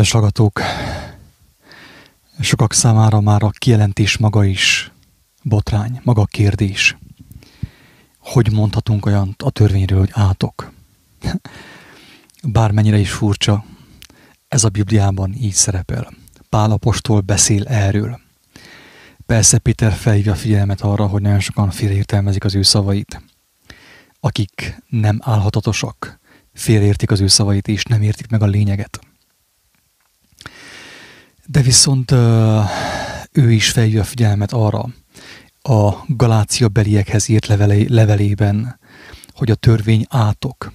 Kedves hallgatók, sokak számára már a kijelentés maga is botrány, maga a kérdés. Hogy mondhatunk olyan a törvényről, hogy átok? Bármennyire is furcsa, ez a Bibliában így szerepel. Pál apostol beszél erről. Persze Péter felhívja a figyelmet arra, hogy nagyon sokan félértelmezik az ő szavait. Akik nem állhatatosak, félértik az ő szavait, és nem értik meg a lényeget. De viszont ő is felhívja a figyelmet arra a Galácia beliekhez írt levelében, hogy a törvény átok,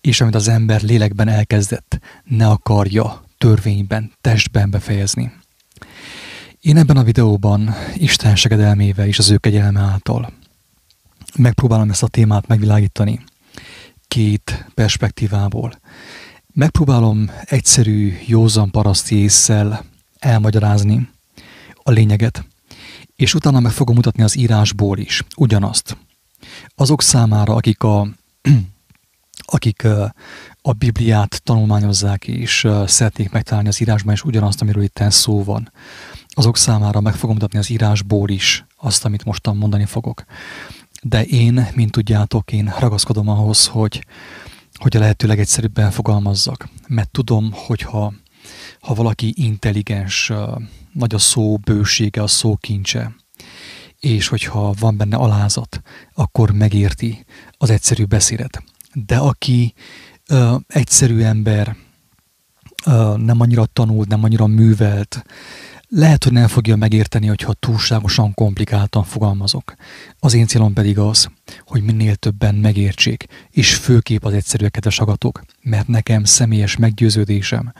és amit az ember lélekben elkezdett, ne akarja törvényben, testben befejezni. Én ebben a videóban Isten segedelmével és az ő kegyelme által megpróbálom ezt a témát megvilágítani két perspektívából. Megpróbálom egyszerű, józan paraszti észsel elmagyarázni a lényeget, és utána meg fogom mutatni az írásból is ugyanazt. Azok számára, akik a, akik a Bibliát tanulmányozzák és szeretnék megtalálni az írásban is ugyanazt, amiről itt szó van, azok számára meg fogom mutatni az írásból is azt, amit mostan mondani fogok. De én, mint tudjátok, én ragaszkodom ahhoz, hogy, hogy a lehető legegyszerűbben fogalmazzak. Mert tudom, hogyha ha valaki intelligens, nagy a szó bősége, a szó kincse, és hogyha van benne alázat, akkor megérti az egyszerű beszédet. De aki ö, egyszerű ember, ö, nem annyira tanult, nem annyira művelt, lehet, hogy nem fogja megérteni, hogyha túlságosan komplikáltan fogalmazok. Az én célom pedig az, hogy minél többen megértsék, és főképp az egyszerűeket a sagatok, mert nekem személyes meggyőződésem,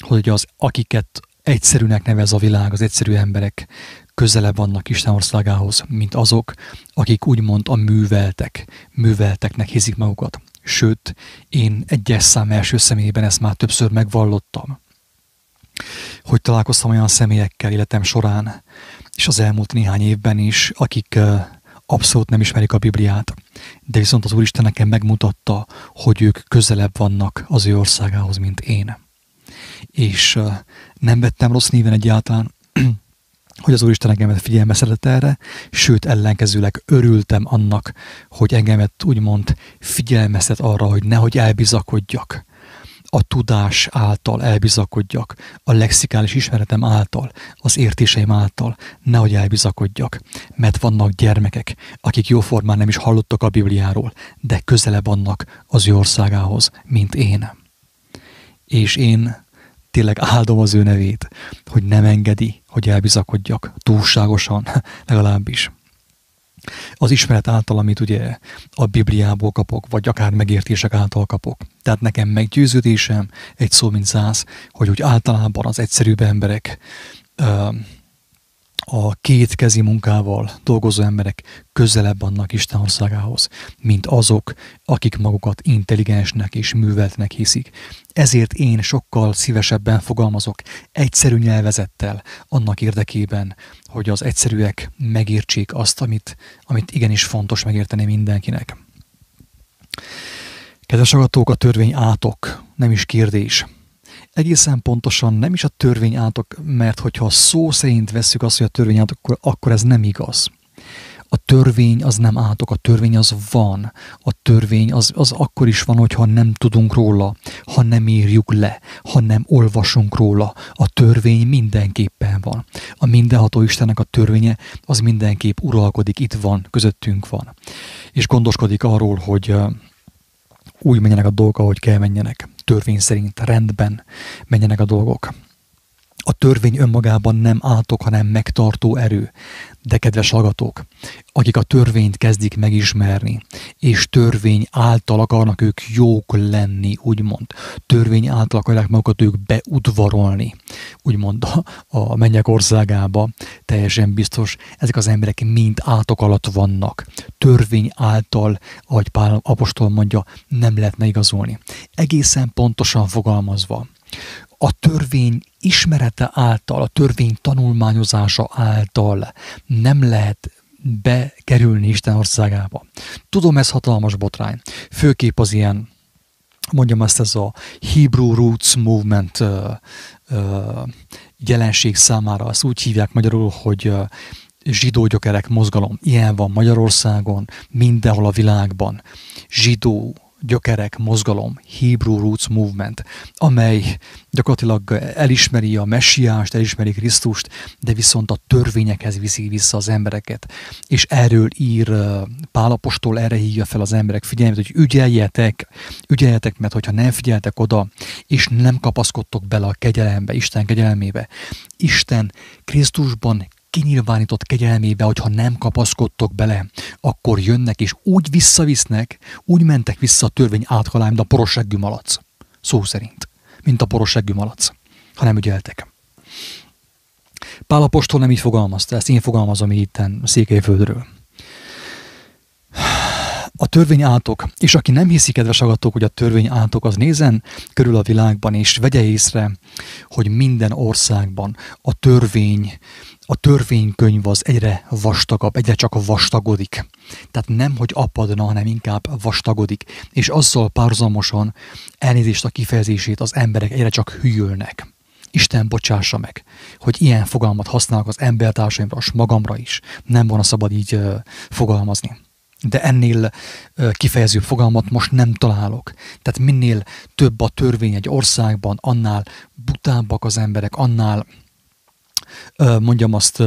hogy az, akiket egyszerűnek nevez a világ, az egyszerű emberek közelebb vannak Isten országához, mint azok, akik úgymond a műveltek, művelteknek hiszik magukat. Sőt, én egyes szám első személyben ezt már többször megvallottam, hogy találkoztam olyan személyekkel életem során, és az elmúlt néhány évben is, akik abszolút nem ismerik a Bibliát, de viszont az Úristen nekem megmutatta, hogy ők közelebb vannak az ő országához, mint én és nem vettem rossz néven egyáltalán, hogy az Úristen engemet figyelmeztetett erre, sőt ellenkezőleg örültem annak, hogy engemet úgymond figyelmeztet arra, hogy nehogy elbizakodjak a tudás által elbizakodjak, a lexikális ismeretem által, az értéseim által, nehogy elbizakodjak, mert vannak gyermekek, akik jóformán nem is hallottak a Bibliáról, de közelebb vannak az ő országához, mint én. És én tényleg áldom az ő nevét, hogy nem engedi, hogy elbizakodjak túlságosan, legalábbis. Az ismeret által, amit ugye a Bibliából kapok, vagy akár megértések által kapok. Tehát nekem meggyőződésem, egy szó mint száz, hogy úgy általában az egyszerűbb emberek a két kezi munkával dolgozó emberek közelebb vannak Isten országához, mint azok, akik magukat intelligensnek és műveltnek hiszik. Ezért én sokkal szívesebben fogalmazok egyszerű nyelvezettel annak érdekében, hogy az egyszerűek megértsék azt, amit, amit igenis fontos megérteni mindenkinek. Kedves agatók, a törvény átok, nem is kérdés egészen pontosan nem is a törvény átok, mert hogyha szó szerint veszük azt, hogy a törvény átok, akkor, akkor ez nem igaz. A törvény az nem átok, a törvény az van. A törvény az, az akkor is van, hogyha nem tudunk róla, ha nem írjuk le, ha nem olvasunk róla. A törvény mindenképpen van. A mindenható Istennek a törvénye az mindenképp uralkodik, itt van, közöttünk van. És gondoskodik arról, hogy úgy menjenek a dolgok, ahogy kell menjenek törvény szerint rendben menjenek a dolgok. A törvény önmagában nem átok, hanem megtartó erő. De kedves hallgatók, akik a törvényt kezdik megismerni, és törvény által akarnak ők jók lenni, úgymond, törvény által akarják magukat ők beudvarolni, úgymond a, a mennyek országába, teljesen biztos, ezek az emberek mind átok alatt vannak. Törvény által, ahogy Pál apostol mondja, nem lehetne igazolni. Egészen pontosan fogalmazva, a törvény ismerete által, a törvény tanulmányozása által nem lehet bekerülni Isten országába. Tudom, ez hatalmas botrány. Főképp az ilyen mondjam azt, ez a Hebrew Roots Movement uh, uh, jelenség számára, azt úgy hívják magyarul, hogy uh, zsidó gyökerek mozgalom. Ilyen van Magyarországon, mindenhol a világban. Zsidó gyökerek mozgalom, Hebrew Roots Movement, amely gyakorlatilag elismeri a messiást, elismeri Krisztust, de viszont a törvényekhez viszi vissza az embereket. És erről ír Pálapostól, erre hívja fel az emberek figyelmet, hogy ügyeljetek, ügyeljetek, mert hogyha nem figyeltek oda, és nem kapaszkodtok bele a kegyelembe, Isten kegyelmébe, Isten Krisztusban kinyilvánított kegyelmébe, hogyha nem kapaszkodtok bele, akkor jönnek és úgy visszavisznek, úgy mentek vissza a törvény áthalál, mint a porosseggű malac. Szó szerint. Mint a porosseggű malac. Ha nem ügyeltek. Pálapostól nem így fogalmazta, ezt én fogalmazom itt Székelyföldről a törvény átok, és aki nem hiszi, kedves agatok, hogy a törvény átok, az nézen körül a világban, és vegye észre, hogy minden országban a törvény, a törvénykönyv az egyre vastagabb, egyre csak vastagodik. Tehát nem, hogy apadna, hanem inkább vastagodik. És azzal párzamosan elnézést a kifejezését az emberek egyre csak hűlnek. Isten bocsássa meg, hogy ilyen fogalmat használok az embertársaimra, és magamra is. Nem volna szabad így uh, fogalmazni de ennél kifejező fogalmat most nem találok. Tehát minél több a törvény egy országban, annál butábbak az emberek, annál mondjam azt,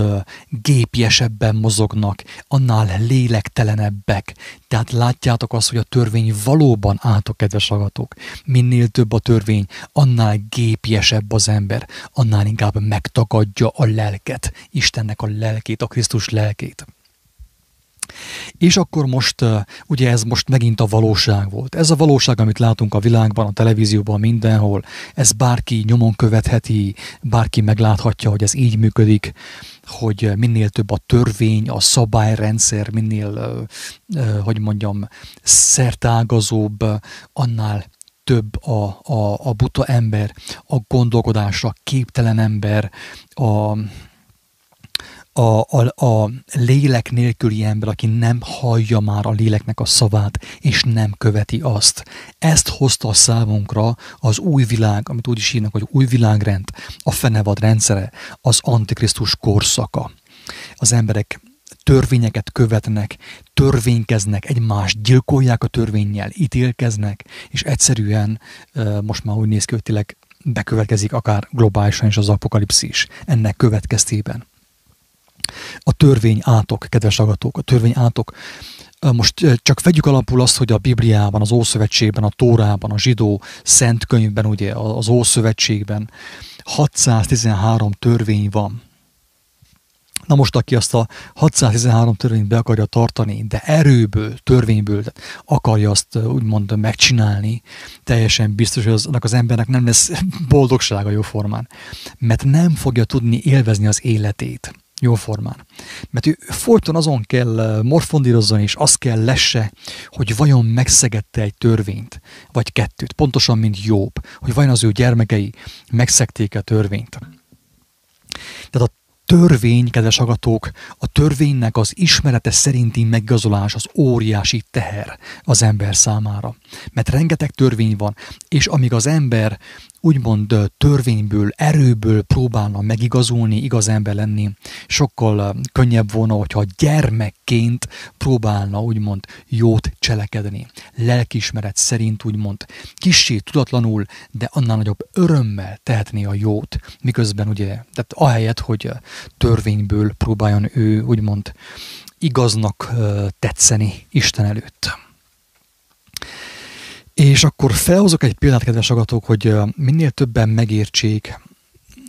gépiesebben mozognak, annál lélektelenebbek. Tehát látjátok azt, hogy a törvény valóban átok, kedves agatok. Minél több a törvény, annál gépiesebb az ember, annál inkább megtagadja a lelket, Istennek a lelkét, a Krisztus lelkét. És akkor most, ugye ez most megint a valóság volt. Ez a valóság, amit látunk a világban, a televízióban, mindenhol, ez bárki nyomon követheti, bárki megláthatja, hogy ez így működik, hogy minél több a törvény, a szabályrendszer, minél, hogy mondjam, szertágazóbb, annál több a, a, a buta ember, a gondolkodásra képtelen ember, a, a, a, a lélek nélküli ember, aki nem hallja már a léleknek a szavát, és nem követi azt. Ezt hozta számunkra az új világ, amit úgy is írnak, hogy új világrend, a fenevad rendszere, az antikrisztus korszaka. Az emberek törvényeket követnek, törvénykeznek, egymást gyilkolják a törvényjel, ítélkeznek, és egyszerűen most már úgy néz ki, hogy tényleg bekövetkezik akár globálisan is az apokalipszis ennek következtében. A törvény átok, kedves agatók, a törvény átok. Most csak vegyük alapul azt, hogy a Bibliában, az Ószövetségben, a Tórában, a zsidó szentkönyvben, ugye az Ószövetségben 613 törvény van. Na most, aki azt a 613 törvényt be akarja tartani, de erőből, törvényből akarja azt úgymond megcsinálni, teljesen biztos, hogy aznak az embernek nem lesz boldogsága jó formán. Mert nem fogja tudni élvezni az életét jó formán. Mert ő folyton azon kell morfondírozzon, és azt kell lesse, hogy vajon megszegette egy törvényt, vagy kettőt, pontosan, mint Jobb, hogy vajon az ő gyermekei megszegték a törvényt. Tehát a törvény, kedves agatók, a törvénynek az ismerete szerinti meggazolás az óriási teher az ember számára. Mert rengeteg törvény van, és amíg az ember úgymond törvényből, erőből próbálna megigazulni, igaz ember lenni, sokkal könnyebb volna, hogyha gyermekként próbálna úgymond jót cselekedni. Lelkismeret szerint úgymond kissé tudatlanul, de annál nagyobb örömmel tehetné a jót, miközben ugye, tehát ahelyett, hogy törvényből próbáljon ő úgymond igaznak tetszeni Isten előtt. És akkor felhozok egy példát, kedves agatók, hogy minél többen megértsék,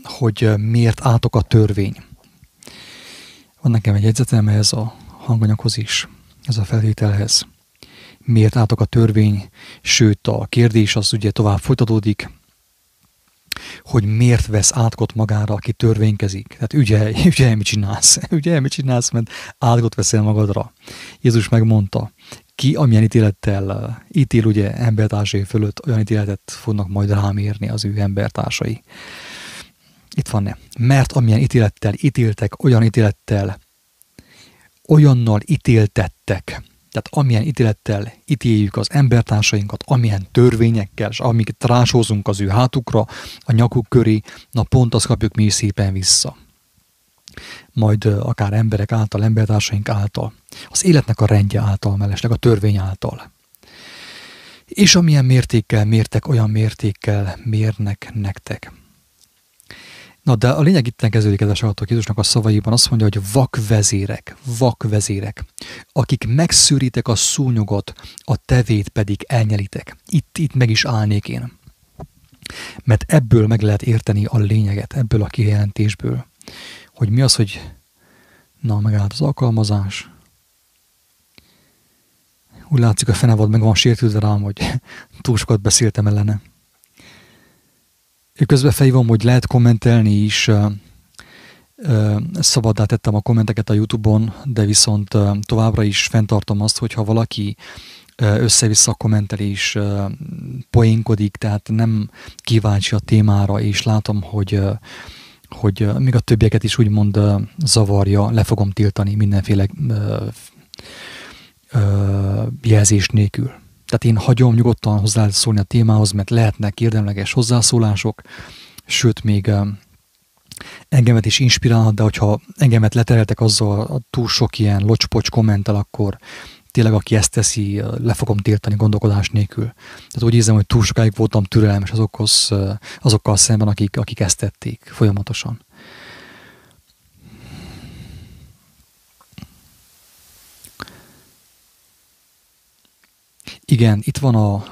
hogy miért átok a törvény. Van nekem egy jegyzetem ez a hanganyaghoz is, ez a feltételhez. Miért átok a törvény, sőt a kérdés az ugye tovább folytatódik, hogy miért vesz átkot magára, aki törvénykezik. Tehát ügyelj, ügyelj, mit csinálsz. Ügyelj, mit csinálsz, mert átkot veszel magadra. Jézus megmondta, ki amilyen ítélettel ítél ugye embertársai fölött, olyan ítéletet fognak majd rám érni az ő embertársai. Itt van ne. Mert amilyen ítélettel ítéltek, olyan ítélettel, olyannal ítéltettek, Tehát amilyen ítélettel ítéljük az embertársainkat, amilyen törvényekkel, és amiket rásózunk az ő hátukra, a nyakuk köré, na pont azt kapjuk mi is szépen vissza. Majd akár emberek által, embertársaink által. Az életnek a rendje által, mellesleg a törvény által. És amilyen mértékkel mértek, olyan mértékkel mérnek nektek. Na, de a lényeg itt kezdődik ez a Jézusnak a szavaiban, azt mondja, hogy vakvezérek, vakvezérek, akik megszűritek a szúnyogot, a tevét pedig elnyelitek. Itt, itt meg is állnék én. Mert ebből meg lehet érteni a lényeget, ebből a kijelentésből, hogy mi az, hogy na, megállt az alkalmazás, úgy látszik, a fenevad meg van sértődve rám, hogy túl sokat beszéltem ellene. Közben fejvom, hogy lehet kommentelni is, szabaddá tettem a kommenteket a Youtube-on, de viszont továbbra is fenntartom azt, hogyha valaki össze-vissza kommentel és poénkodik, tehát nem kíváncsi a témára, és látom, hogy, hogy még a többieket is úgymond zavarja, le fogom tiltani mindenféle jelzés nélkül. Tehát én hagyom nyugodtan hozzászólni a témához, mert lehetnek érdemleges hozzászólások, sőt még engemet is inspirálhat, de hogyha engemet letereltek azzal a túl sok ilyen locspocs kommentel, akkor tényleg aki ezt teszi, le fogom tiltani gondolkodás nélkül. Tehát úgy érzem, hogy túl sokáig voltam türelmes azokhoz, azokkal szemben, akik, akik ezt tették folyamatosan. Igen, itt van a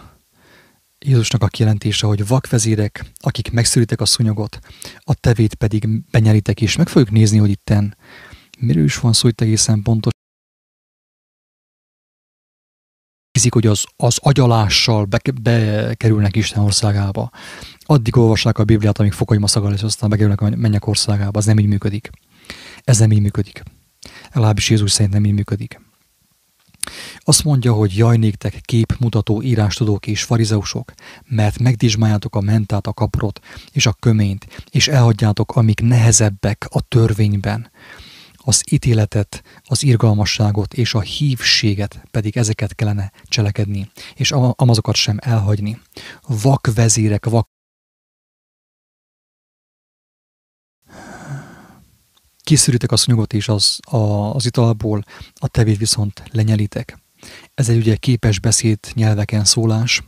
Jézusnak a kijelentése, hogy vakvezérek, akik megszűritek a szunyogot, a tevét pedig benyeritek, és meg fogjuk nézni, hogy itten miről is van szó itt egészen pontos. Hiszik, hogy az, az agyalással be, bekerülnek Isten országába. Addig olvassák a Bibliát, amíg fokaim szaga lesz, aztán bekerülnek a mennyek országába. Ez nem így működik. Ez nem így működik. Legalábbis Jézus szerint nem így működik. Azt mondja, hogy jaj néktek képmutató írástudók és farizeusok, mert megdizsmáljátok a mentát, a kaprot és a köményt, és elhagyjátok, amik nehezebbek a törvényben. Az ítéletet, az irgalmasságot és a hívséget pedig ezeket kellene cselekedni, és amazokat sem elhagyni. Vak vezérek, vak kiszűritek a szúnyogot és az, a, az italból, a tevét viszont lenyelitek. Ez egy ugye képes beszéd nyelveken szólás,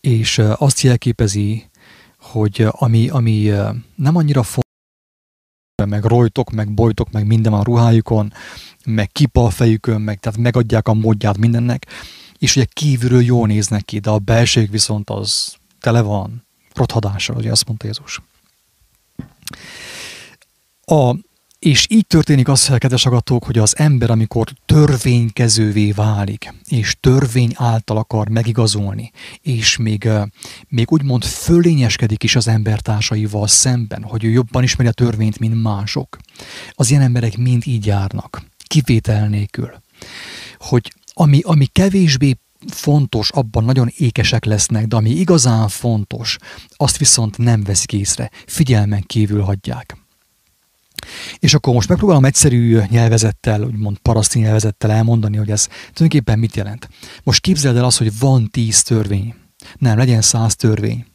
és azt jelképezi, hogy ami, ami nem annyira fontos, meg rojtok, meg bojtok, meg minden a ruhájukon, meg kipa a fejükön, meg tehát megadják a módját mindennek, és ugye kívülről jól néznek ki, de a belsők viszont az tele van rothadással, ugye azt mondta Jézus. A, és így történik az, kedves agatók, hogy az ember, amikor törvénykezővé válik, és törvény által akar megigazolni, és még, még úgymond fölényeskedik is az embertársaival szemben, hogy ő jobban ismeri a törvényt, mint mások. Az ilyen emberek mind így járnak, kivétel nélkül. Hogy ami, ami kevésbé fontos, abban nagyon ékesek lesznek, de ami igazán fontos, azt viszont nem veszik észre, figyelmen kívül hagyják. És akkor most megpróbálom egyszerű nyelvezettel, úgymond paraszti nyelvezettel elmondani, hogy ez tulajdonképpen mit jelent. Most képzeld el azt, hogy van tíz törvény. Nem, legyen száz törvény.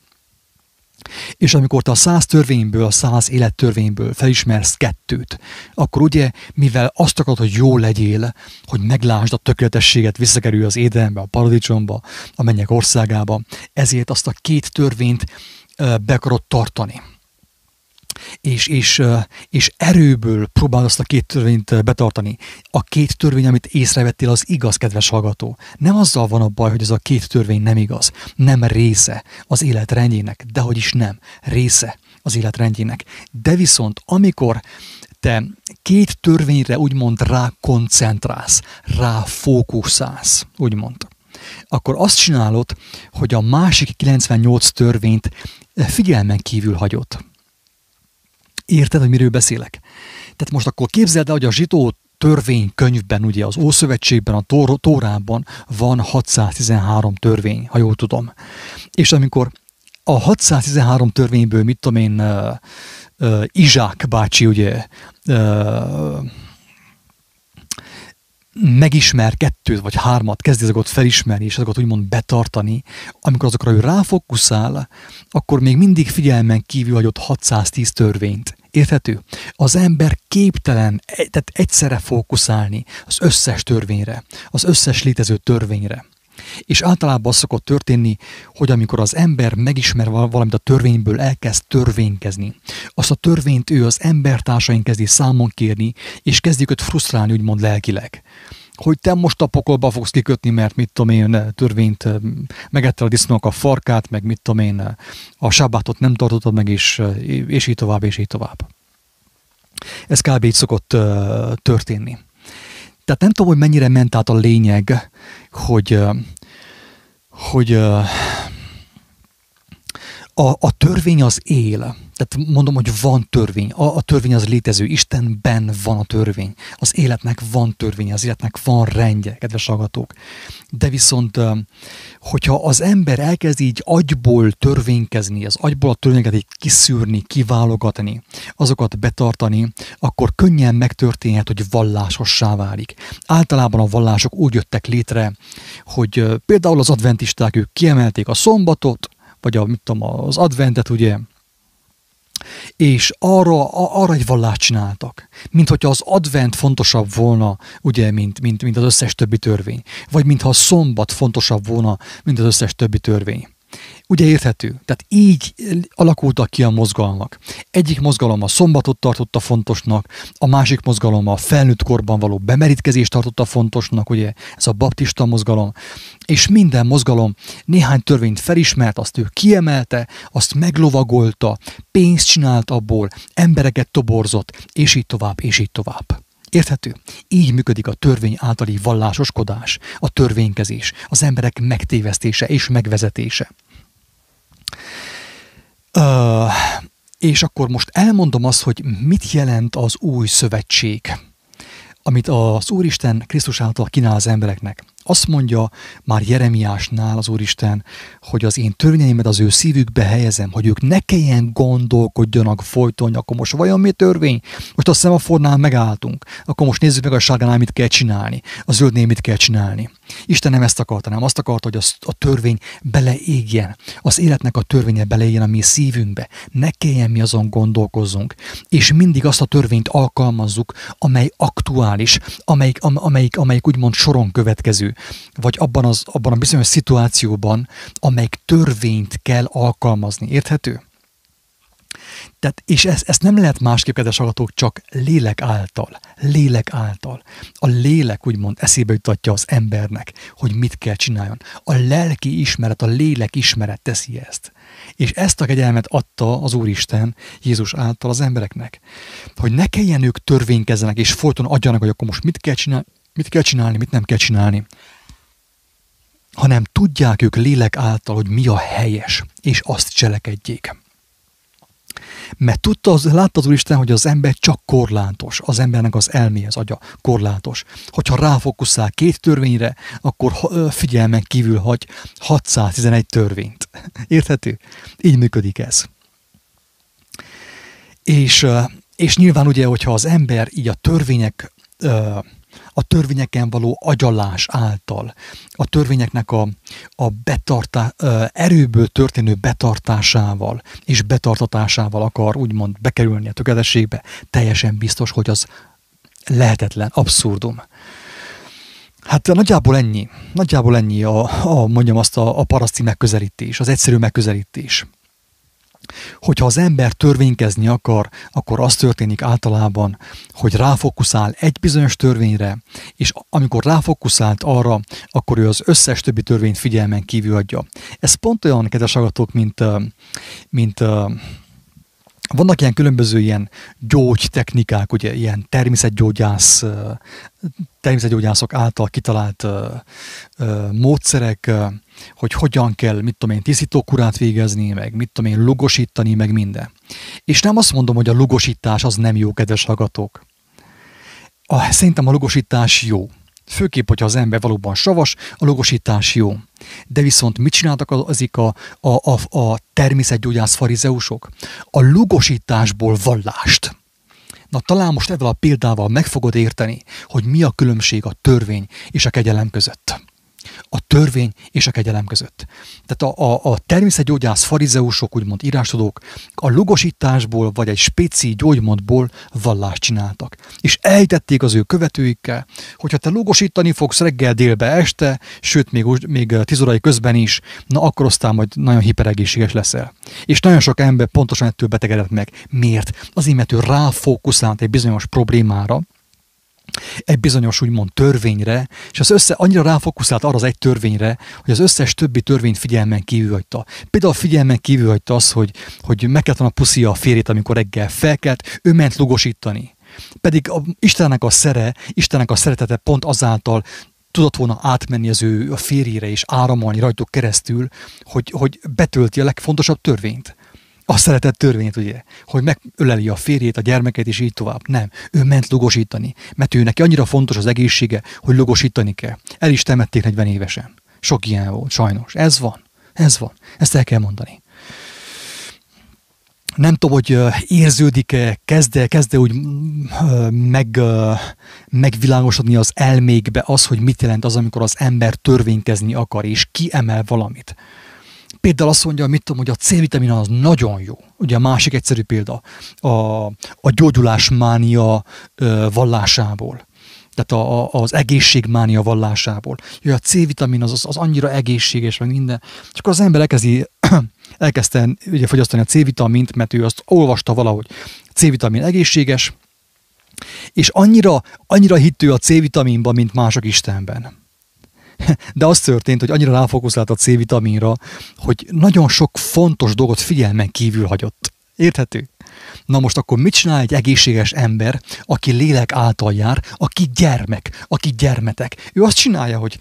És amikor te a száz törvényből, a száz élettörvényből felismersz kettőt, akkor ugye, mivel azt akarod, hogy jó legyél, hogy meglásd a tökéletességet, visszakerülj az édenbe, a paradicsomba, a mennyek országába, ezért azt a két törvényt be akarod tartani és, és, és erőből próbál azt a két törvényt betartani. A két törvény, amit észrevettél, az igaz, kedves hallgató. Nem azzal van a baj, hogy ez a két törvény nem igaz. Nem része az élet rendjének, dehogy is nem. Része az élet rendjének. De viszont, amikor te két törvényre úgymond rá koncentrálsz, rá fókuszálsz, úgymond, akkor azt csinálod, hogy a másik 98 törvényt figyelmen kívül hagyod. Érted, hogy miről beszélek? Tehát most akkor képzeld el, hogy a zsidó törvénykönyvben, ugye az Ószövetségben, a Tórában van 613 törvény, ha jól tudom. És amikor a 613 törvényből, mit tudom én, uh, uh, Izsák bácsi, ugye, uh, megismer kettőt vagy hármat, kezdi azokat felismerni, és azokat úgymond betartani, amikor azokra ő ráfokuszál, akkor még mindig figyelmen kívül hagyott 610 törvényt. Érthető? Az ember képtelen tehát egyszerre fókuszálni az összes törvényre, az összes létező törvényre. És általában az szokott történni, hogy amikor az ember megismer valamit a törvényből, elkezd törvénykezni, azt a törvényt ő az embertársain kezdi számon kérni, és kezdik őt frusztrálni, úgymond lelkileg hogy te most a pokolba fogsz kikötni, mert mit tudom én, törvényt, megettel a disznók a farkát, meg mit tudom én, a sábátot nem tartottad meg, és, és így tovább, és így tovább. Ez kb. így szokott történni. Tehát nem tudom, hogy mennyire ment át a lényeg, hogy, hogy a, a törvény az él. Tehát mondom, hogy van törvény. A, a törvény az létező. Istenben van a törvény. Az életnek van törvény, az életnek van rendje, kedves hallgatók. De viszont, hogyha az ember elkezd így agyból törvénykezni, az agyból a törvényeket így kiszűrni, kiválogatni, azokat betartani, akkor könnyen megtörténhet, hogy vallásossá válik. Általában a vallások úgy jöttek létre, hogy például az adventisták ők kiemelték a szombatot, vagy a, mit tudom, az adventet, ugye, és arra, arra egy vallást csináltak. Mint hogyha az advent fontosabb volna, ugye, mint, mint, mint az összes többi törvény. Vagy mintha a szombat fontosabb volna, mint az összes többi törvény. Ugye érthető? Tehát így alakultak ki a mozgalmak. Egyik mozgalom a szombatot tartotta fontosnak, a másik mozgalom a felnőtt korban való bemerítkezést tartotta fontosnak, ugye ez a baptista mozgalom, és minden mozgalom néhány törvényt felismert, azt ő kiemelte, azt meglovagolta, pénzt csinált abból, embereket toborzott, és így tovább, és így tovább. Érthető? Így működik a törvény általi vallásoskodás, a törvénykezés, az emberek megtévesztése és megvezetése. Uh, és akkor most elmondom azt, hogy mit jelent az új szövetség, amit az Úristen Krisztus által kínál az embereknek. Azt mondja már Jeremiásnál az Úristen, hogy az én törvényeimet az ő szívükbe helyezem, hogy ők ne kelljen gondolkodjanak folyton, akkor most vajon mi törvény? Most a szemafornál megálltunk, akkor most nézzük meg a sárgánál mit kell csinálni, a zöldnél mit kell csinálni. Isten nem ezt akarta, nem azt akarta, hogy a, a törvény beleégjen, az életnek a törvénye beleégjen a mi szívünkbe. Ne kelljen mi azon gondolkozzunk, és mindig azt a törvényt alkalmazzuk, amely aktuális, amelyik, amelyik, amelyik úgymond soron következő vagy abban, az, abban a bizonyos szituációban, amelyik törvényt kell alkalmazni. Érthető? Tehát, és ezt, ezt nem lehet másképp, kedves hallgatók, csak lélek által. Lélek által. A lélek úgymond eszébe jutatja az embernek, hogy mit kell csináljon. A lelki ismeret, a lélek ismeret teszi ezt. És ezt a kegyelmet adta az Úristen Jézus által az embereknek. Hogy ne kelljen ők törvénykezzenek, és folyton adjanak, hogy akkor most mit kell csinálni, mit kell csinálni, mit nem kell csinálni, hanem tudják ők lélek által, hogy mi a helyes, és azt cselekedjék. Mert tudta, az, látta az Úristen, hogy az ember csak korlátos, az embernek az elmé, az agya korlátos. Hogyha ráfokuszál két törvényre, akkor figyelmen kívül hagy 611 törvényt. Érthető? Így működik ez. És, és nyilván ugye, hogyha az ember így a törvények a törvényeken való agyalás által, a törvényeknek a, a betartá, erőből történő betartásával és betartatásával akar úgymond bekerülni a tökéletességbe, teljesen biztos, hogy az lehetetlen, abszurdum. Hát nagyjából ennyi. Nagyjából ennyi a, a mondjam azt a, a paraszti megközelítés, az egyszerű megközelítés. Hogyha az ember törvénykezni akar, akkor az történik általában, hogy ráfokuszál egy bizonyos törvényre, és amikor ráfokuszált arra, akkor ő az összes többi törvényt figyelmen kívül adja. Ez pont olyan, kedves agatok, mint, mint vannak ilyen különböző ilyen gyógytechnikák, ugye ilyen természetgyógyász, természetgyógyászok által kitalált módszerek, hogy hogyan kell, mit tudom én, tisztítókurát végezni, meg mit tudom én, lugosítani, meg minden. És nem azt mondom, hogy a lugosítás az nem jó, kedves hallgatók. A, szerintem a lugosítás jó. Főképp, hogyha az ember valóban savas, a logosítás jó. De viszont mit csináltak azik a, a, a, a természetgyógyász farizeusok? A lugosításból vallást. Na talán most ezzel a példával meg fogod érteni, hogy mi a különbség a törvény és a kegyelem között a törvény és a kegyelem között. Tehát a, a, a természetgyógyász farizeusok, úgymond írásodók a lugosításból vagy egy spéci gyógymódból vallást csináltak. És elhitették az ő követőikkel, hogyha te lugosítani fogsz reggel, délbe, este, sőt még, még tíz órai közben is, na akkor aztán majd nagyon hiperegészséges leszel. És nagyon sok ember pontosan ettől betegedett meg. Miért? Azért, mert ő ráfókuszált egy bizonyos problémára, egy bizonyos úgymond törvényre, és az össze annyira ráfokuszált arra az egy törvényre, hogy az összes többi törvényt figyelmen kívül hagyta. Például figyelmen kívül hagyta az, hogy, hogy kellett a puszia a férjét, amikor reggel felkelt, ő ment lugosítani. Pedig a, Istennek a szere, Istennek a szeretete pont azáltal tudott volna átmenni az ő a férjére és áramolni rajtuk keresztül, hogy, hogy betölti a legfontosabb törvényt a szeretett törvényt, ugye, hogy megöleli a férjét, a gyermeket, és így tovább. Nem, ő ment lugosítani, mert ő neki annyira fontos az egészsége, hogy lugosítani kell. El is temették 40 évesen. Sok ilyen volt, sajnos. Ez van, ez van, ezt el kell mondani. Nem tudom, hogy érződik-e, kezd-e, kezd úgy meg, megvilágosodni az elmékbe az, hogy mit jelent az, amikor az ember törvénykezni akar, és kiemel valamit például azt mondja, mit tudom, hogy a C-vitamin az nagyon jó. Ugye a másik egyszerű példa a, a gyógyulásmánia ö, vallásából. Tehát a, a, az egészségmánia vallásából. Hogy a C-vitamin az, az, az annyira egészséges, meg minden. És akkor az ember elkezdi, elkezdte ugye fogyasztani a C-vitamint, mert ő azt olvasta valahogy. C-vitamin egészséges, és annyira, annyira hittő a C-vitaminban, mint mások Istenben de az történt, hogy annyira ráfókuszált a C-vitaminra, hogy nagyon sok fontos dolgot figyelmen kívül hagyott. Érthető? Na most akkor mit csinál egy egészséges ember, aki lélek által jár, aki gyermek, aki gyermetek? Ő azt csinálja, hogy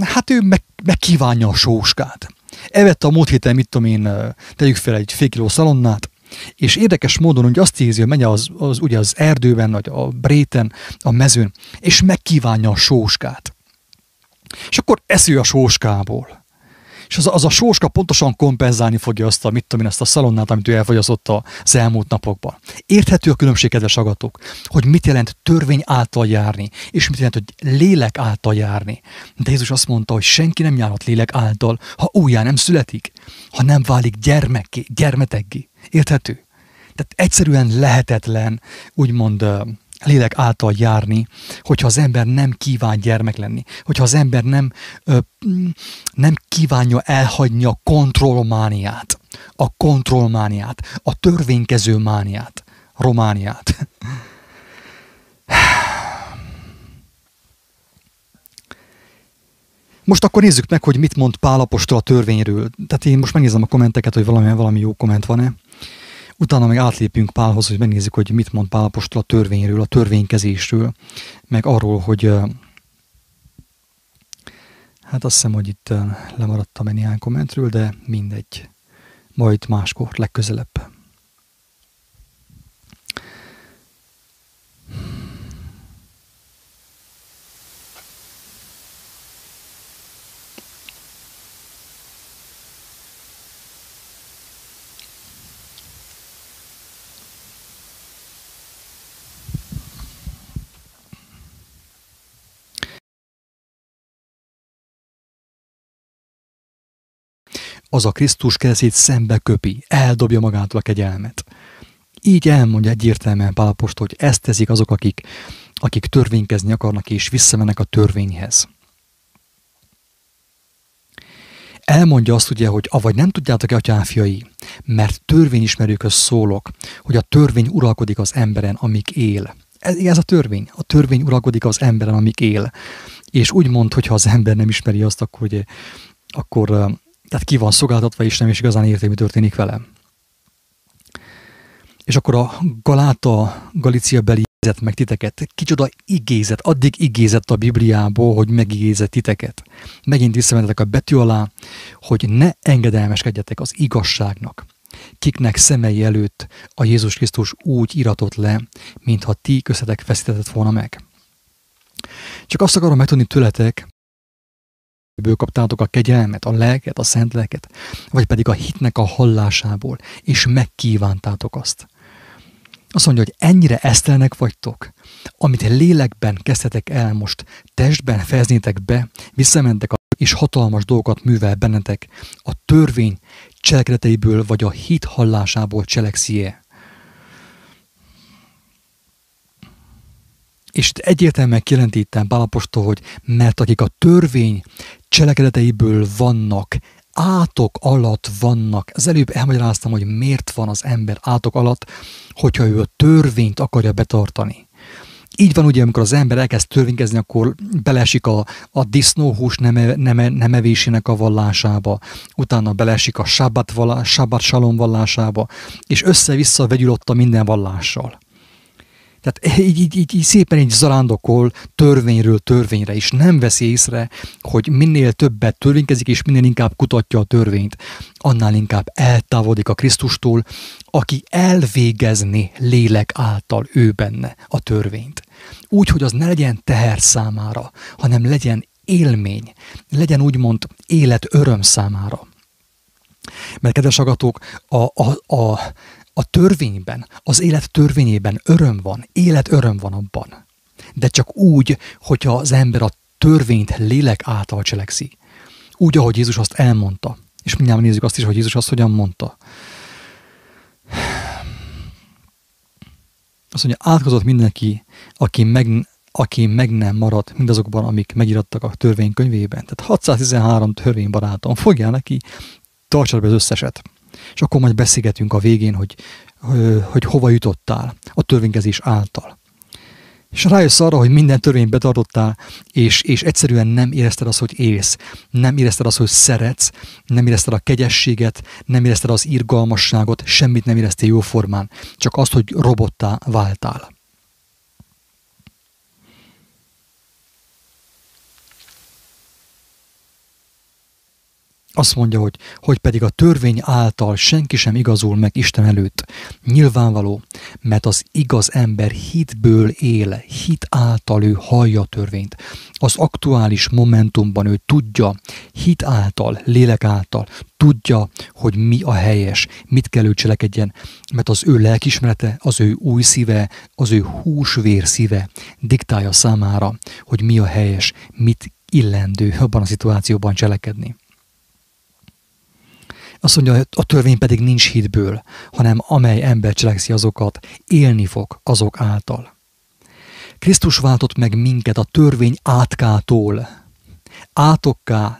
hát ő meg, megkívánja a sóskát. Evette a múlt héten, mit tudom én, tegyük fel egy fél kiló szalonnát, és érdekes módon hogy azt érzi, hogy megy az, az, ugye az erdőben, vagy a bréten, a mezőn, és megkívánja a sóskát. És akkor eszi a sóskából. És az, az a sóska pontosan kompenzálni fogja azt a, mit tudom én, ezt a szalonnát, amit ő elfogyaszott az elmúlt napokban. Érthető a különbség, kedves agatok, hogy mit jelent törvény által járni, és mit jelent, hogy lélek által járni. De Jézus azt mondta, hogy senki nem járhat lélek által, ha újjá nem születik, ha nem válik gyermekké, gyermetekké. Érthető? Tehát egyszerűen lehetetlen, úgymond lélek által járni, hogyha az ember nem kíván gyermek lenni, hogyha az ember nem, ö, nem kívánja elhagyni a kontrollmániát, a kontrollmániát, a törvénykező mániát, romániát. Most akkor nézzük meg, hogy mit mond Pálapostól a törvényről. Tehát én most megnézem a kommenteket, hogy valami, valami jó komment van-e. Utána meg átlépünk Pálhoz, hogy megnézzük, hogy mit mond Pál apostol a törvényről, a törvénykezésről, meg arról, hogy hát azt hiszem, hogy itt lemaradtam egy néhány kommentről, de mindegy. Majd máskor, legközelebb. Az a Krisztus kezét szembe köpi, eldobja magától a kegyelmet. Így elmondja egyértelműen Pálapost, hogy ezt teszik azok, akik, akik törvénykezni akarnak és visszamennek a törvényhez. Elmondja azt ugye, hogy avagy nem tudjátok-e, atyáfiai, mert törvényismerőköz szólok, hogy a törvény uralkodik az emberen, amíg él. Ez, ez a törvény. A törvény uralkodik az emberen, amíg él. És úgy mond, hogy ha az ember nem ismeri azt, akkor, ugye, akkor tehát ki van szolgáltatva, és nem is igazán érti, mi történik velem. És akkor a Galáta, Galícia beli igézett meg titeket. Kicsoda igézet, addig igézett a Bibliából, hogy megigézett titeket. Megint visszamentetek a betű alá, hogy ne engedelmeskedjetek az igazságnak, kiknek szemei előtt a Jézus Krisztus úgy iratott le, mintha ti köztetek feszítetett volna meg. Csak azt akarom megtudni tőletek, ből kaptátok a kegyelmet, a lelket, a szent lelket, vagy pedig a hitnek a hallásából, és megkívántátok azt. Azt mondja, hogy ennyire esztelnek vagytok, amit lélekben kezdhetek el most, testben fejeznétek be, visszamentek és hatalmas dolgokat művel bennetek, a törvény cselekedeteiből vagy a hit hallásából cselekszie. És egyértelműen kijelentítem Pálapostól, hogy mert akik a törvény cselekedeteiből vannak, átok alatt vannak. Az előbb elmagyaráztam, hogy miért van az ember átok alatt, hogyha ő a törvényt akarja betartani. Így van ugye, amikor az ember elkezd törvénykezni, akkor belesik a, a disznóhús neme, neme, nemevésének a vallásába, utána belesik a sabbat, vallá, sabbat salom vallásába, és össze-vissza vegyül ott a minden vallással. Tehát így, így, így, így szépen így zarándokol törvényről törvényre, és nem veszi észre, hogy minél többet törvénykezik, és minél inkább kutatja a törvényt, annál inkább eltávolodik a Krisztustól, aki elvégezni lélek által ő benne a törvényt. Úgy, hogy az ne legyen teher számára, hanem legyen élmény, legyen úgymond élet öröm számára. Mert kedves agatók, a, a, a, a törvényben, az élet törvényében öröm van, élet öröm van abban. De csak úgy, hogyha az ember a törvényt lélek által cselekszi. Úgy, ahogy Jézus azt elmondta. És mindjárt nézzük azt is, hogy Jézus azt hogyan mondta. Azt mondja, átkozott mindenki, aki meg, aki meg nem maradt mindazokban, amik megirattak a törvénykönyvében. Tehát 613 törvénybarátom, fogjál neki, tartsad be az összeset. És akkor majd beszélgetünk a végén, hogy, hogy hova jutottál a törvénykezés által. És rájössz arra, hogy minden törvényt betartottál, és, és egyszerűen nem érezted azt, hogy élsz, nem érezted azt, hogy szeretsz, nem érezted a kegyességet, nem érezted az irgalmasságot, semmit nem éreztél jóformán, csak azt, hogy robottá váltál. Azt mondja, hogy, hogy pedig a törvény által senki sem igazul meg Isten előtt. Nyilvánvaló, mert az igaz ember hitből él, hit által ő hallja a törvényt. Az aktuális momentumban ő tudja, hit által, lélek által, tudja, hogy mi a helyes, mit kell ő cselekedjen, mert az ő lelkismerete, az ő új szíve, az ő húsvér szíve diktálja számára, hogy mi a helyes, mit illendő abban a szituációban cselekedni. Azt mondja, a törvény pedig nincs hitből, hanem amely ember cselekszi azokat, élni fog azok által. Krisztus váltott meg minket a törvény átkától. Átokká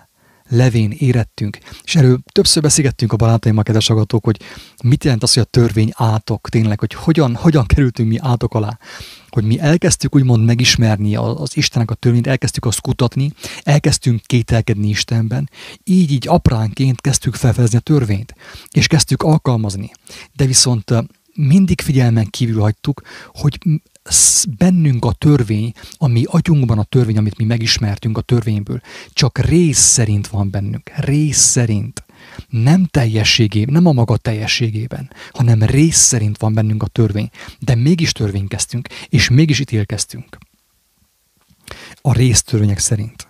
levén érettünk. És erről többször beszélgettünk a barátaimmal, kedves agatók, hogy mit jelent az, hogy a törvény átok tényleg, hogy hogyan, hogyan kerültünk mi átok alá. Hogy mi elkezdtük úgymond megismerni az Istenek a törvényt, elkezdtük azt kutatni, elkezdtünk kételkedni Istenben, így így apránként kezdtük felfedezni a törvényt, és kezdtük alkalmazni. De viszont mindig figyelmen kívül hagytuk, hogy bennünk a törvény, ami agyunkban a törvény, amit mi megismertünk a törvényből, csak rész szerint van bennünk. Rész szerint. Nem teljességében, nem a maga teljességében, hanem rész szerint van bennünk a törvény. De mégis törvénykeztünk, és mégis ítélkeztünk. A résztörvények szerint.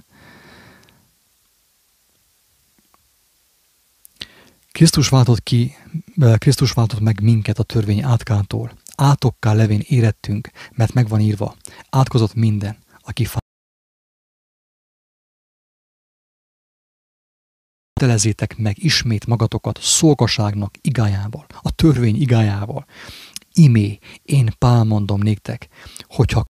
Krisztus váltott ki, Krisztus váltott meg minket a törvény átkától átokká levén érettünk, mert megvan írva, átkozott minden, aki fá. Telezétek meg ismét magatokat szolgaságnak igájával, a törvény igájával. Imé, én Pál mondom néktek, hogyha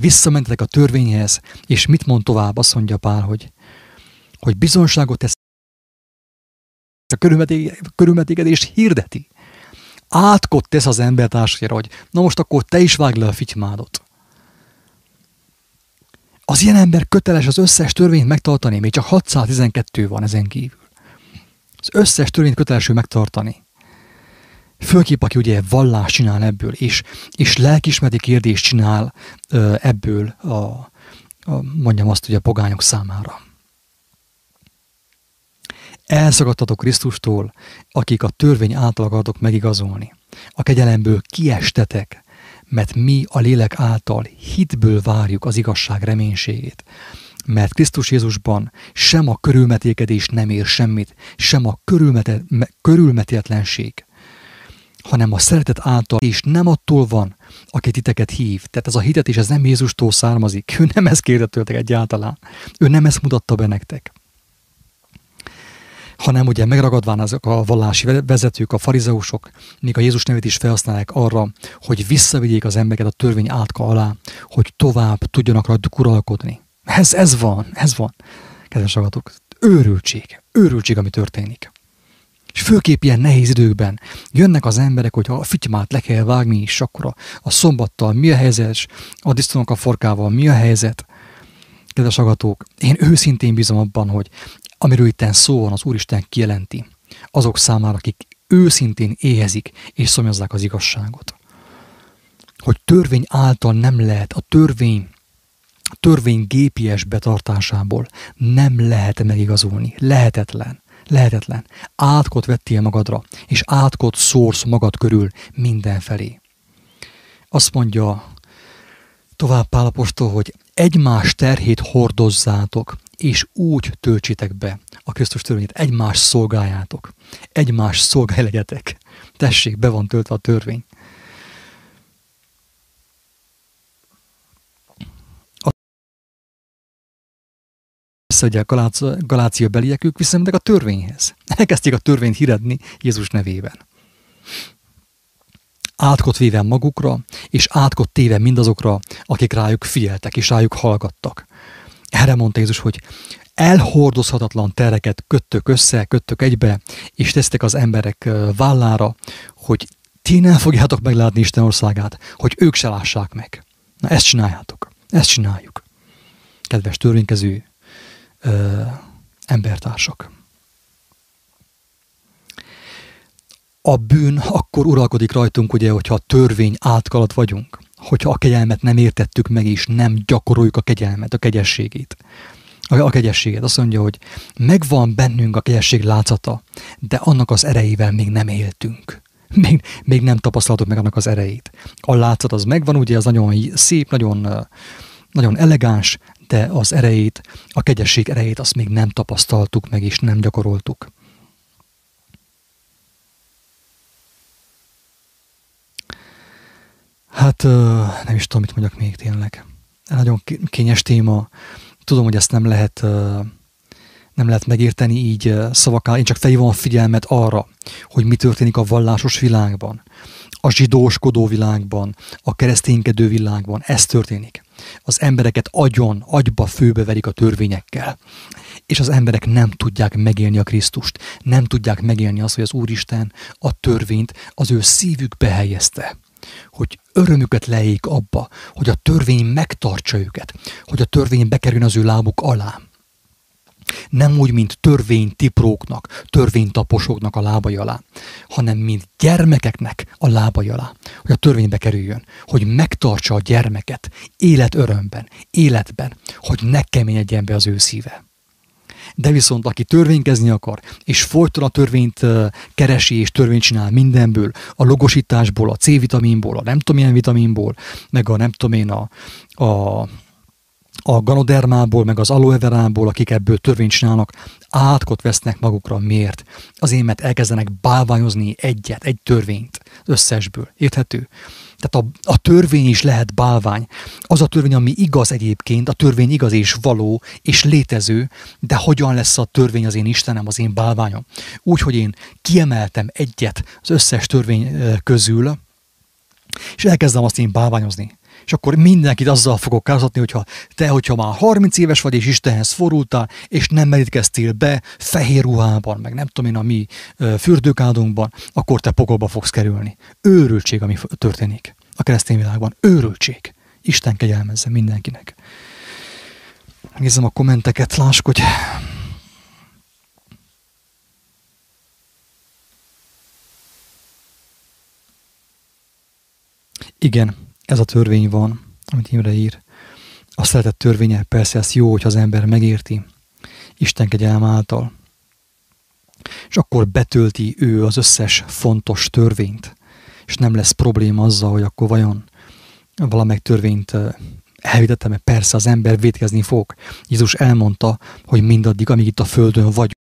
visszamentetek a törvényhez, és mit mond tovább, azt mondja Pál, hogy, hogy bizonságot tesz a körülmetégedést hirdeti. Átkot tesz az embertársaira, hogy na most akkor te is vágd le a fitymádot. Az ilyen ember köteles az összes törvényt megtartani, még csak 612 van ezen kívül. Az összes törvényt köteles ő megtartani. Főképp, aki ugye vallást csinál ebből, és, és lelkismereti kérdést csinál ebből a, a, mondjam azt, hogy a pogányok számára. Elszagadtatok Krisztustól, akik a törvény által akartok megigazolni. A kegyelemből kiestetek, mert mi a lélek által hitből várjuk az igazság reménységét. Mert Krisztus Jézusban sem a körülmetékedés nem ér semmit, sem a körülmetetlenség. hanem a szeretet által, és nem attól van, aki titeket hív. Tehát ez a hitet és ez nem Jézustól származik. Ő nem ezt kérte tőletek egyáltalán. Ő nem ezt mutatta be nektek. Hanem ugye megragadván azok a vallási vezetők, a farizeusok, még a Jézus nevét is felhasználják arra, hogy visszavigyék az embereket a törvény átka alá, hogy tovább tudjanak rajtuk uralkodni. Ez, ez van, ez van. Kedves agatok, őrültség, őrültség, ami történik. És főképp ilyen nehéz időkben jönnek az emberek, hogy a fitymát le kell vágni, és akkor a, a szombattal mi a helyzet, a disztónak a forkával mi a helyzet. Kedves agatók, én őszintén bízom abban, hogy amiről itt szó van, az Úristen kijelenti azok számára, akik őszintén éhezik és szomjazzák az igazságot. Hogy törvény által nem lehet, a törvény a törvény gépies betartásából nem lehet megigazulni. Lehetetlen. Lehetetlen. Átkot vettél magadra, és átkot szórsz magad körül mindenfelé. Azt mondja tovább Pálapostól, hogy egymás terhét hordozzátok, és úgy töltsétek be a Krisztus törvényét, egymás szolgáljátok, egymás szolgálj legyetek. Tessék, be van töltve a törvény. visszaadják a Galácia beliek, ők visszamentek a törvényhez. Elkezdték a törvényt híredni Jézus nevében. Átkot véve magukra, és átkot téve mindazokra, akik rájuk figyeltek, és rájuk hallgattak. Erre mondta Jézus, hogy elhordozhatatlan tereket köttök össze, köttök egybe, és tesztek az emberek vállára, hogy ti nem fogjátok meglátni Isten országát, hogy ők se lássák meg. Na ezt csináljátok. Ezt csináljuk. Kedves törvénykező ö, embertársak. A bűn akkor uralkodik rajtunk, ugye, hogyha a törvény átkalat vagyunk, hogyha a kegyelmet nem értettük meg, és nem gyakoroljuk a kegyelmet, a kegyességét. A, a kegyességet. Azt mondja, hogy megvan bennünk a kegyesség látszata, de annak az erejével még nem éltünk. Még, még nem tapasztaltuk meg annak az erejét. A látszat az megvan, ugye az nagyon szép, nagyon, nagyon elegáns, de az erejét, a kegyesség erejét azt még nem tapasztaltuk meg, és nem gyakoroltuk. Hát nem is tudom, mit mondjak még tényleg. Nagyon kényes téma. Tudom, hogy ezt nem lehet, nem lehet megérteni így szavakkal. Én csak felhívom a figyelmet arra, hogy mi történik a vallásos világban, a zsidóskodó világban, a kereszténykedő világban. Ez történik az embereket agyon, agyba főbeverik a törvényekkel. És az emberek nem tudják megélni a Krisztust. Nem tudják megélni azt, hogy az Úristen a törvényt az ő szívükbe helyezte. Hogy örömüket lejék abba, hogy a törvény megtartsa őket, hogy a törvény bekerüljön az ő lábuk alá. Nem úgy, mint törvénytipróknak, törvénytaposoknak a lábai alá, hanem mint gyermekeknek a lábai alá, hogy a törvénybe kerüljön, hogy megtartsa a gyermeket élet örömben, életben, hogy ne keményedjen be az ő szíve. De viszont aki törvénykezni akar, és folyton a törvényt keresi és törvényt csinál mindenből, a logosításból, a C-vitaminból, a nem tudom milyen vitaminból, meg a nem tudom én a, a a ganodermából, meg az aloe verából, akik ebből törvényt csinálnak, átkot vesznek magukra. Miért? Azért, mert elkezdenek bálványozni egyet, egy törvényt összesből. Érthető? Tehát a, a törvény is lehet bálvány. Az a törvény, ami igaz egyébként, a törvény igaz és való és létező, de hogyan lesz a törvény az én Istenem, az én bálványom? Úgy, hogy én kiemeltem egyet az összes törvény közül, és elkezdem azt én bálványozni és akkor mindenkit azzal fogok kározatni, hogyha te, hogyha már 30 éves vagy, és Istenhez forultál, és nem merítkeztél be fehér ruhában, meg nem tudom én a mi fürdőkádunkban, akkor te pokolba fogsz kerülni. Őrültség, ami történik a keresztény világban. Őrültség. Isten kegyelmezze mindenkinek. Nézzem a kommenteket, láskodj. Igen, ez a törvény van, amit Imre ír. A szeretett törvénye, persze ez jó, hogyha az ember megérti, Isten kegyelm által. És akkor betölti ő az összes fontos törvényt, és nem lesz probléma azzal, hogy akkor vajon valamelyik törvényt elvitettem, mert persze az ember vétkezni fog. Jézus elmondta, hogy mindaddig, amíg itt a földön vagy,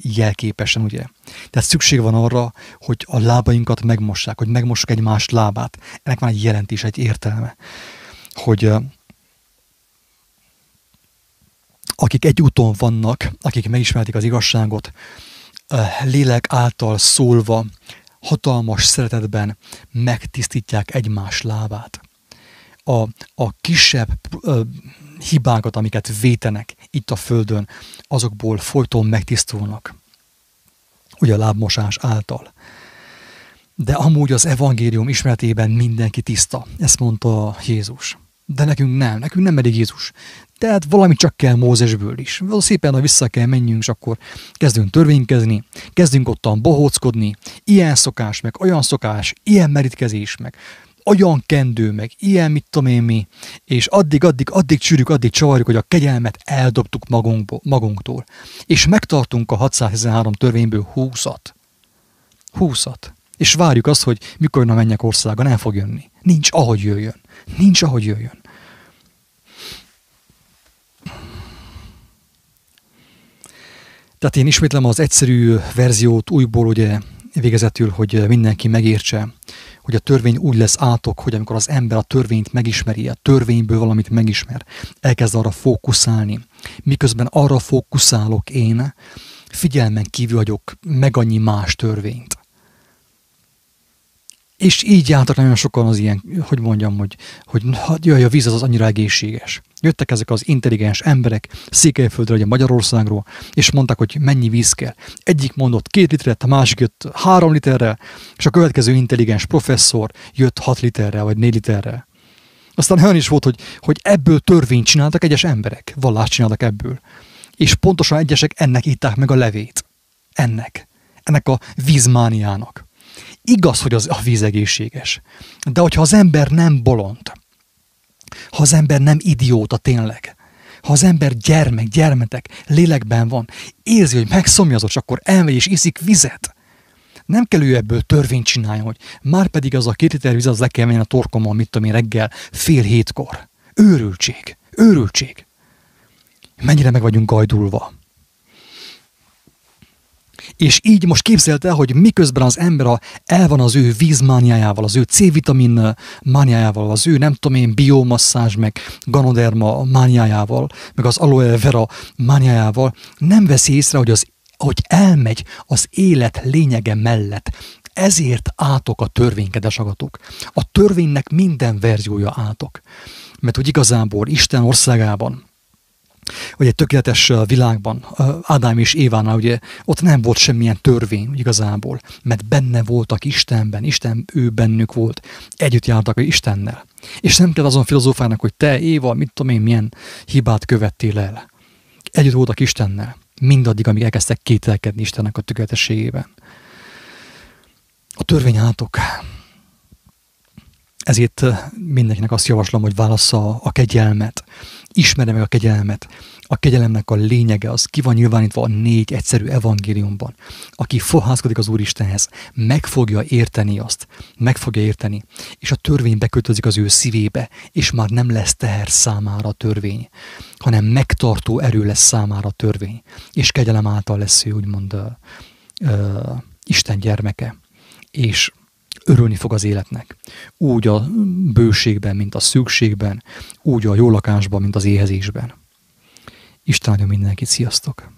jelképesen, ugye? Tehát szükség van arra, hogy a lábainkat megmossák, hogy megmossuk egymás lábát. Ennek van egy jelentés, egy értelme. Hogy akik egy úton vannak, akik megismerték az igazságot, lélek által szólva, hatalmas szeretetben megtisztítják egymás lábát. A, a kisebb hibákat, amiket vétenek itt a Földön, azokból folyton megtisztulnak. Ugye a lábmosás által. De amúgy az evangélium ismeretében mindenki tiszta. Ezt mondta Jézus. De nekünk nem, nekünk nem elég Jézus. Tehát valami csak kell Mózesből is. Szépen, ha vissza kell menjünk, és akkor kezdünk törvénykezni, kezdünk ottan bohóckodni, ilyen szokás, meg olyan szokás, ilyen merítkezés, meg olyan kendő, meg ilyen mit tudom én mi, és addig, addig, addig csűrjük, addig csavarjuk, hogy a kegyelmet eldobtuk magunkból, magunktól. És megtartunk a 613 törvényből 20-at. 20-at. És várjuk azt, hogy mikor jön a mennyek országa, nem fog jönni. Nincs ahogy jöjjön. Nincs ahogy jöjjön. Tehát én ismétlem az egyszerű verziót újból, ugye végezetül, hogy mindenki megértse, hogy a törvény úgy lesz átok, hogy amikor az ember a törvényt megismeri, a törvényből valamit megismer, elkezd arra fókuszálni. Miközben arra fókuszálok én, figyelmen kívül vagyok meg annyi más törvényt. És így jártak nagyon sokan az ilyen, hogy mondjam, hogy, hogy jaj, a víz az, az annyira egészséges. Jöttek ezek az intelligens emberek Székelyföldre, ugye Magyarországról, és mondták, hogy mennyi víz kell. Egyik mondott két literet, a másik jött három literrel, és a következő intelligens professzor jött hat literrel, vagy négy literrel. Aztán olyan is volt, hogy, hogy ebből törvényt csináltak egyes emberek, vallást csináltak ebből. És pontosan egyesek ennek ítták meg a levét. Ennek. Ennek a vízmániának. Igaz, hogy az a víz egészséges. De hogyha az ember nem bolond, ha az ember nem idióta tényleg, ha az ember gyermek, gyermetek, lélekben van, érzi, hogy megszomjazott, akkor elmegy és iszik vizet. Nem kell ő ebből törvényt csinálni, hogy már pedig az a két liter vizet az le kell menni a torkommal, mit tudom én reggel, fél hétkor. Őrültség, őrültség. Mennyire meg vagyunk gajdulva. És így most képzelte, hogy miközben az ember a, el van az ő vízmániájával, az ő C-vitamin mániájával, az ő nem tudom én biomasszázs, meg ganoderma mániájával, meg az aloe vera mániájával, nem veszi észre, hogy, az, hogy elmegy az élet lényege mellett. Ezért átok a törvény, kedves agatok. A törvénynek minden verziója átok. Mert hogy igazából Isten országában, hogy egy tökéletes világban, Ádám és Évánál ugye ott nem volt semmilyen törvény igazából, mert benne voltak Istenben, Isten ő bennük volt, együtt jártak Istennel. És nem kell azon filozófának, hogy te, Éva, mit tudom én, milyen hibát követtél el. Együtt voltak Istennel, mindaddig, amíg elkezdtek kételkedni Istennek a tökéletességében. A törvény átok. Ezért mindenkinek azt javaslom, hogy válassza a kegyelmet, ismerje meg a kegyelmet. A kegyelemnek a lényege az ki van nyilvánítva a négy egyszerű evangéliumban. Aki fohászkodik az Úristenhez, meg fogja érteni azt, meg fogja érteni, és a törvény bekötözik az ő szívébe, és már nem lesz teher számára a törvény, hanem megtartó erő lesz számára a törvény, és kegyelem által lesz ő úgymond uh, uh, Isten gyermeke. És örülni fog az életnek. Úgy a bőségben, mint a szükségben, úgy a jó lakásban, mint az éhezésben. Isten áldja mindenkit, sziasztok!